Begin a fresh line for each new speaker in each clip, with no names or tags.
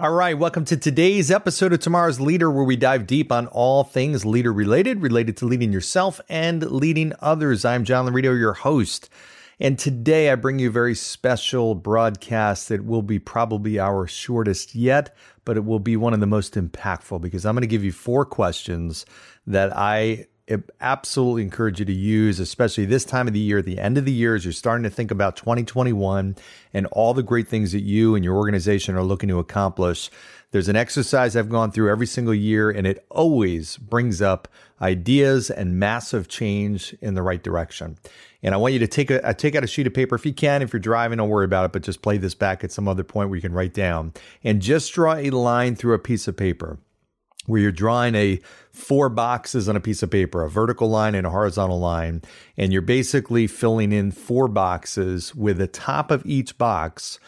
All right, welcome to today's episode of Tomorrow's Leader, where we dive deep on all things leader related, related to leading yourself and leading others. I'm John Laurito, your host. And today I bring you a very special broadcast that will be probably our shortest yet, but it will be one of the most impactful because I'm going to give you four questions that I absolutely encourage you to use, especially this time of the year, the end of the year, as you're starting to think about 2021 and all the great things that you and your organization are looking to accomplish. There's an exercise I've gone through every single year, and it always brings up ideas and massive change in the right direction. And I want you to take a take out a sheet of paper if you can. If you're driving, don't worry about it, but just play this back at some other point where you can write down and just draw a line through a piece of paper where you're drawing a four boxes on a piece of paper, a vertical line and a horizontal line, and you're basically filling in four boxes with the top of each box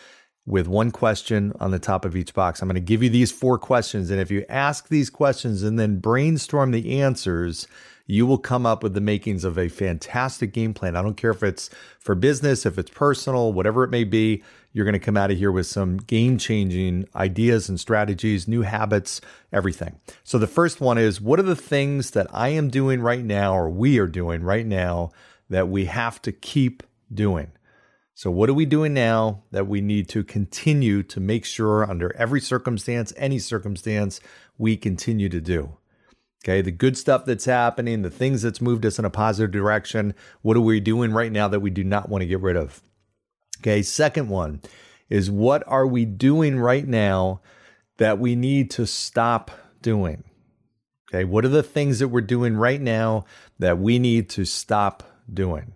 with one question on the top of each box. I'm going to give you these four questions and if you ask these questions and then brainstorm the answers, you will come up with the makings of a fantastic game plan. I don't care if it's for business, if it's personal, whatever it may be, you're going to come out of here with some game changing ideas and strategies, new habits, everything. So the first one is what are the things that I am doing right now or we are doing right now that we have to keep doing? So, what are we doing now that we need to continue to make sure, under every circumstance, any circumstance, we continue to do? Okay, the good stuff that's happening, the things that's moved us in a positive direction. What are we doing right now that we do not want to get rid of? Okay, second one is what are we doing right now that we need to stop doing? Okay, what are the things that we're doing right now that we need to stop doing?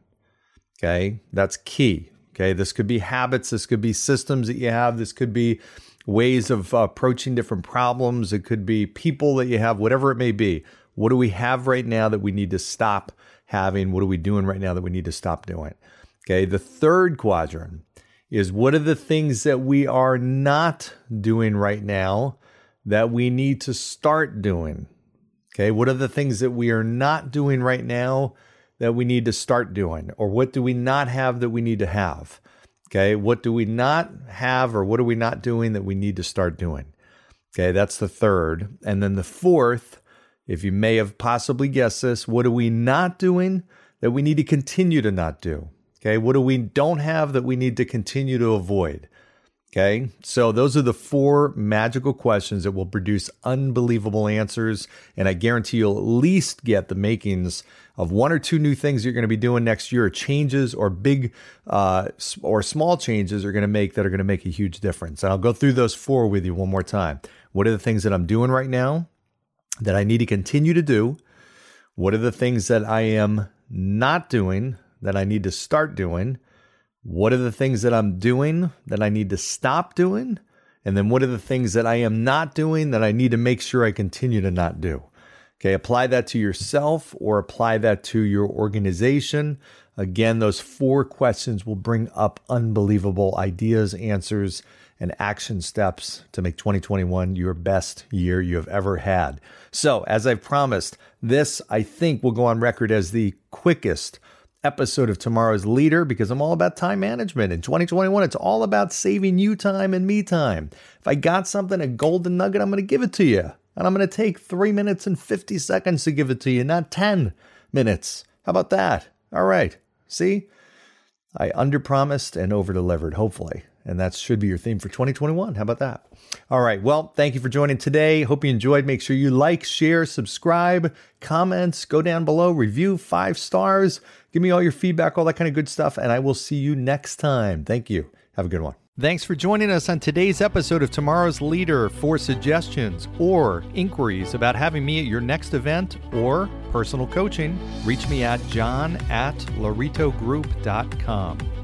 Okay, that's key. Okay, this could be habits, this could be systems that you have, this could be ways of approaching different problems. It could be people that you have, whatever it may be. What do we have right now that we need to stop having? What are we doing right now that we need to stop doing? Okay. The third quadrant is what are the things that we are not doing right now that we need to start doing? Okay. What are the things that we are not doing right now that we need to start doing? Or what do we not have that we need to have? Okay. What do we not have or what are we not doing that we need to start doing? Okay. That's the third. And then the fourth, if you may have possibly guessed this, what are we not doing that we need to continue to not do? Okay. What do we don't have that we need to continue to avoid? Okay. So those are the four magical questions that will produce unbelievable answers. And I guarantee you'll at least get the makings of one or two new things you're going to be doing next year, changes or big uh, or small changes are going to make that are going to make a huge difference. And I'll go through those four with you one more time. What are the things that I'm doing right now that I need to continue to do? What are the things that I am not doing that I need to start doing? What are the things that I'm doing that I need to stop doing? And then what are the things that I am not doing that I need to make sure I continue to not do? Okay, apply that to yourself or apply that to your organization. Again, those four questions will bring up unbelievable ideas, answers, and action steps to make 2021 your best year you have ever had. So, as I've promised, this I think will go on record as the quickest episode of Tomorrow's Leader because I'm all about time management. In 2021, it's all about saving you time and me time. If I got something, a golden nugget, I'm going to give it to you. And I'm going to take three minutes and 50 seconds to give it to you, not 10 minutes. How about that? All right. See? I underpromised and overdelivered, hopefully. And that should be your theme for 2021. How about that? All right. Well, thank you for joining today. Hope you enjoyed. Make sure you like, share, subscribe, comments, go down below, review five stars. Give me all your feedback, all that kind of good stuff. And I will see you next time. Thank you. Have a good one. Thanks for joining us on today's episode of Tomorrow's Leader. For suggestions or inquiries about having me at your next event or personal coaching, reach me at john at lauritogroup.com.